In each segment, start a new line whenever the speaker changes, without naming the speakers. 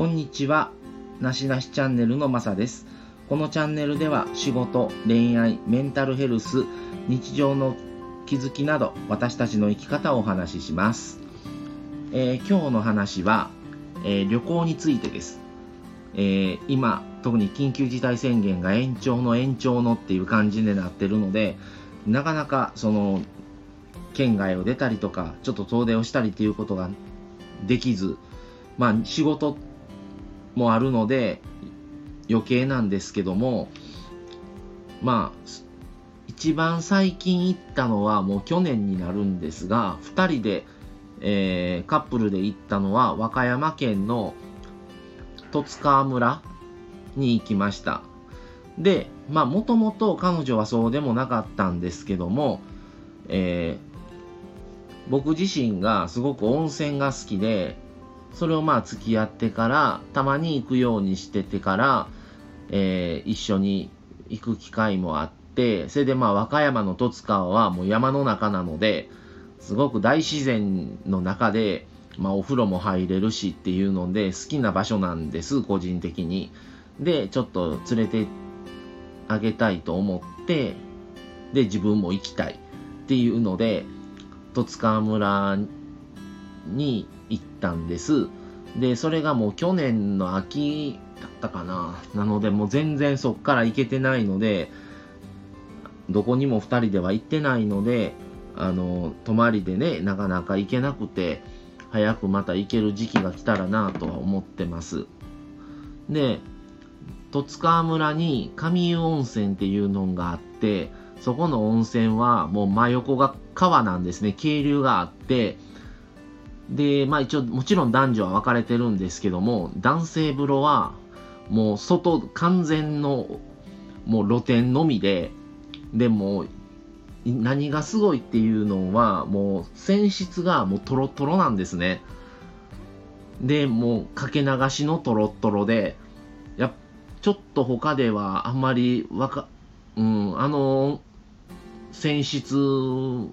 こんにちは。なしなしチャンネルのまさです。このチャンネルでは仕事、恋愛、メンタルヘルス、日常の気づきなど私たちの生き方をお話しします。えー今日の話は、えー旅行についてです。えー今、特に緊急事態宣言が延長の延長のっていう感じになってるので、なかなかその県外を出たりとか、ちょっと遠出をしたりっていうことができず、まあ仕事もあるので余計なんですけども、まあ、一番最近行ったのはもう去年になるんですが、2人で、えーカップルで行ったのは和歌山県の十津川村に行きました。で、まあもともと彼女はそうでもなかったんですけども、えー僕自身がすごく温泉が好きで、それをまあ付き合ってから、たまに行くようにしててから、えー一緒に行く機会もあって、それでまあ和歌山の十津川はもう山の中なので、すごく大自然の中で、まあお風呂も入れるしっていうので好きな場所なんです、個人的に。で、ちょっと連れてあげたいと思って、で、自分も行きたいっていうので、十津川村に行ったんです。で、それがもう去年の秋だったかな。なので、もう全然そっから行けてないので、どこにも2人では行ってないので、あの、泊まりでね、なかなか行けなくて、早くまた行ける時期が来たらなとは思ってます。で、十津川村に上湯温泉っていうのがあって、そこの温泉はもう真横が川なんですね。渓流があって、で、まあ一応もちろん男女は分かれてるんですけども、男性風呂はもう外完全のもう露天のみで、でも何がすごいっていうのはもう泉質がもうトロトロなんですね。で、もうかけ流しのトロトロで、やちょっと他ではあんまりわか、うん、あの泉質を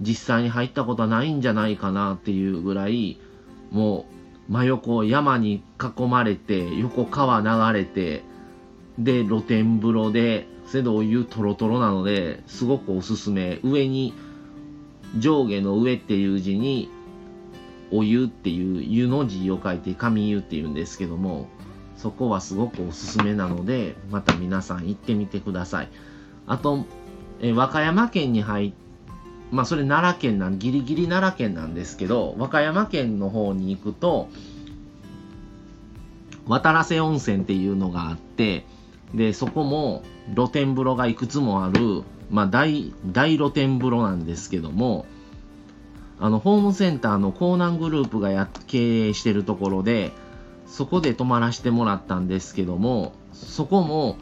実際に入ったことはないんじゃないかなっていうぐらいもう真横山に囲まれて横川流れてで露天風呂でそれでお湯トロトロなのですごくおすすめ。上に上下の上っていう字にお湯っていう湯の字を書いて上湯っていうんですけどもそこはすごくおすすめなのでまた皆さん行ってみてください。あとえ和歌山県に入っまあそれ奈良県なんギリギリ奈良県なんですけど和歌山県の方に行くと渡良瀬温泉っていうのがあってでそこも露天風呂がいくつもある、まあ、大大露天風呂なんですけどもあのホームセンターの江南グループがや経営してるところでそこで泊まらせてもらったんですけどもそこも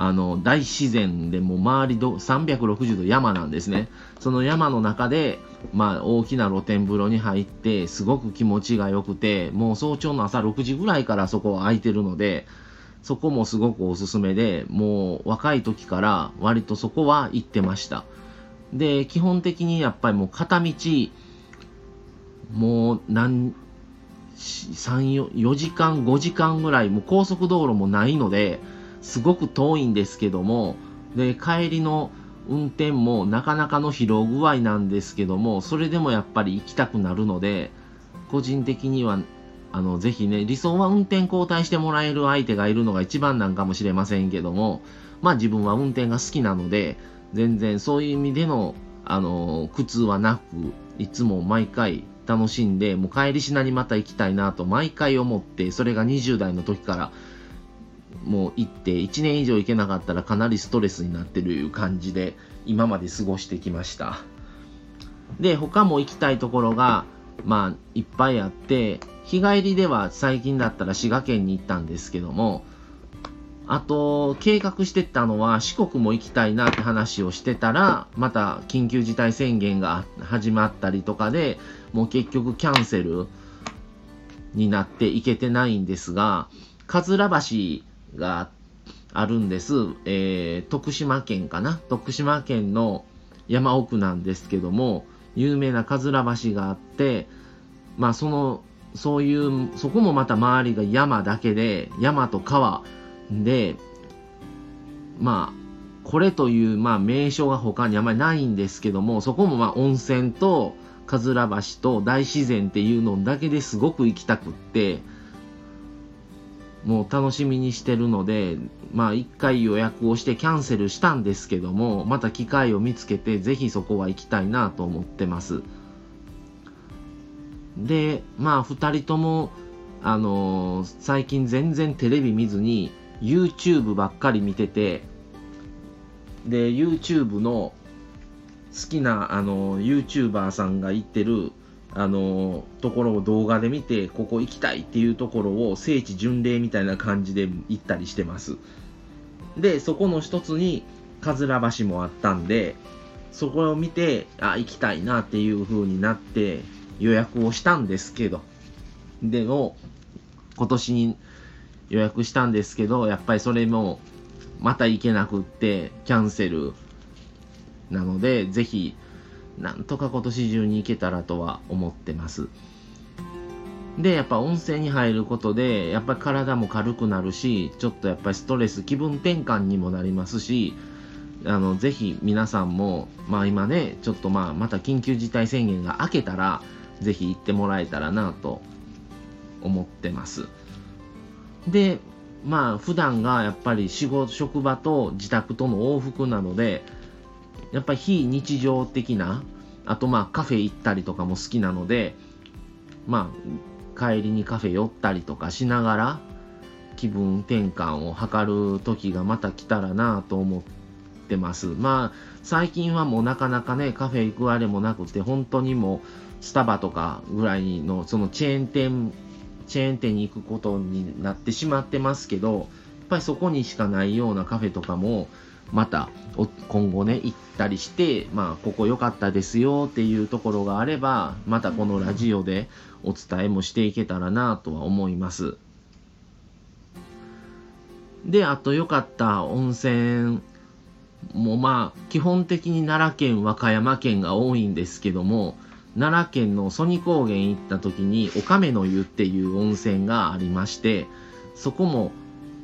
あの大自然でもう周りど360度山なんですね。その山の中で、まあ、大きな露天風呂に入ってすごく気持ちが良くてもう早朝の朝6時ぐらいからそこは空いてるのでそこもすごくおすすめでもう若い時から割とそこは行ってました。で基本的にやっぱりもう片道もう何3 4時間5時間ぐらいもう高速道路もないのですごく遠いんですけどもで帰りの運転もなかなかの疲労具合なんですけどもそれでもやっぱり行きたくなるので個人的にはあのぜひね理想は運転交代してもらえる相手がいるのが一番なんかもしれませんけどもまあ自分は運転が好きなので全然そういう意味でのあの苦痛はなくいつも毎回楽しんでもう帰りしなにまた行きたいなと毎回思ってそれが20代の時からもう行って1年以上行けなかったらかなりストレスになってるいう感じで今まで過ごしてきました。で他も行きたいところがまあいっぱいあって日帰りでは最近だったら滋賀県に行ったんですけどもあと計画してたのは四国も行きたいなって話をしてたらまた緊急事態宣言が始まったりとかでもう結局キャンセルになって行けてないんですが桂橋があるんです、えー徳島県かな？徳島県の山奥なんですけども有名な桂橋があってまあそのそういうそこもまた周りが山だけで山と川でまあこれという、まあ、名称が他にあまりないんですけどもそこもまあ温泉とかずら橋と大自然っていうのだけですごく行きたくってもう楽しみにしてるのでまあ一回予約をしてキャンセルしたんですけどもまた機会を見つけてぜひそこは行きたいなと思ってます。でまあ2人ともあのー、最近全然テレビ見ずに YouTube ばっかり見ててで YouTube の好きなあの YouTuber さんが行ってるあのところを動画で見てここ行きたいっていうところを聖地巡礼みたいな感じで行ったりしてます。でそこの一つにかずら橋もあったんでそこを見てあ行きたいなっていう風になって予約をしたんですけど。でも今年に予約したんですけどやっぱりそれもまた行けなくってキャンセルなのでぜひなんとか今年中に行けたらとは思ってます。でやっぱ温泉に入ることでやっぱり体も軽くなるしちょっとやっぱりストレス気分転換にもなりますしあのぜひ皆さんもまあ今ねちょっとまあまた緊急事態宣言が明けたらぜひ行ってもらえたらなと思ってます。でまあ普段がやっぱり仕事職場と自宅との往復なのでやっぱり非日常的なあとまあカフェ行ったりとかも好きなのでまあ帰りにカフェ寄ったりとかしながら気分転換を図る時がまた来たらなと思ってます。まあ最近はもうなかなかねカフェ行くあれもなくて本当にもうスタバとかぐらいのそのチェーン店チェーン店に行くことになってしまってますけどやっぱりそこにしかないようなカフェとかもまた今後ね行ったりしてまあここ良かったですよっていうところがあればまたこのラジオでお伝えもしていけたらなとは思います。であと良かった温泉もまあ基本的に奈良県和歌山県が多いんですけども奈良県の曽爾高原行った時にお亀の湯っていう温泉がありましてそこも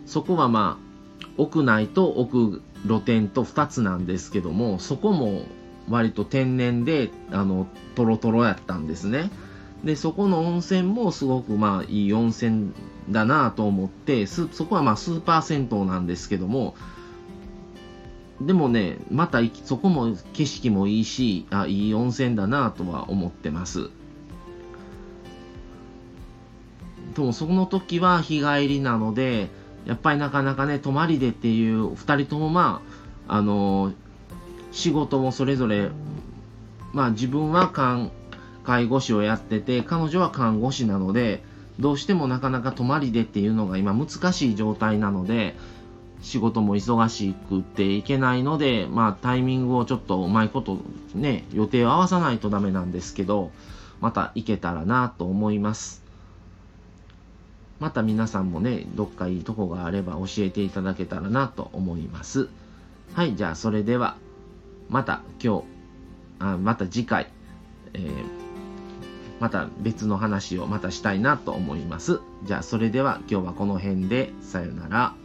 そこはまあ屋内と屋露天と2つなんですけどもそこも割と天然であのトロトロやったんですね。でそこの温泉もすごくまあいい温泉だなぁと思ってそこはまあスーパー銭湯なんですけどもでもねまたそこも景色もいいしあいい温泉だなぁとは思ってます。でもその時は日帰りなのでやっぱりなかなかね、泊まりでっていう、2人ともまあ、あのー、仕事もそれぞれ、まあ自分は介護士をやってて、彼女は看護師なので、どうしてもなかなか泊まりでっていうのが今難しい状態なので、仕事も忙しくっていけないので、まあタイミングをちょっとうまいことね、予定を合わさないとダメなんですけど、また行けたらなと思います。また皆さんもね、どっかいいとこがあれば教えていただけたらなと思います。はい、じゃあそれでは、また今日、あまた次回、えー、また別の話をまたしたいなと思います。じゃあそれでは今日はこの辺で、さよなら。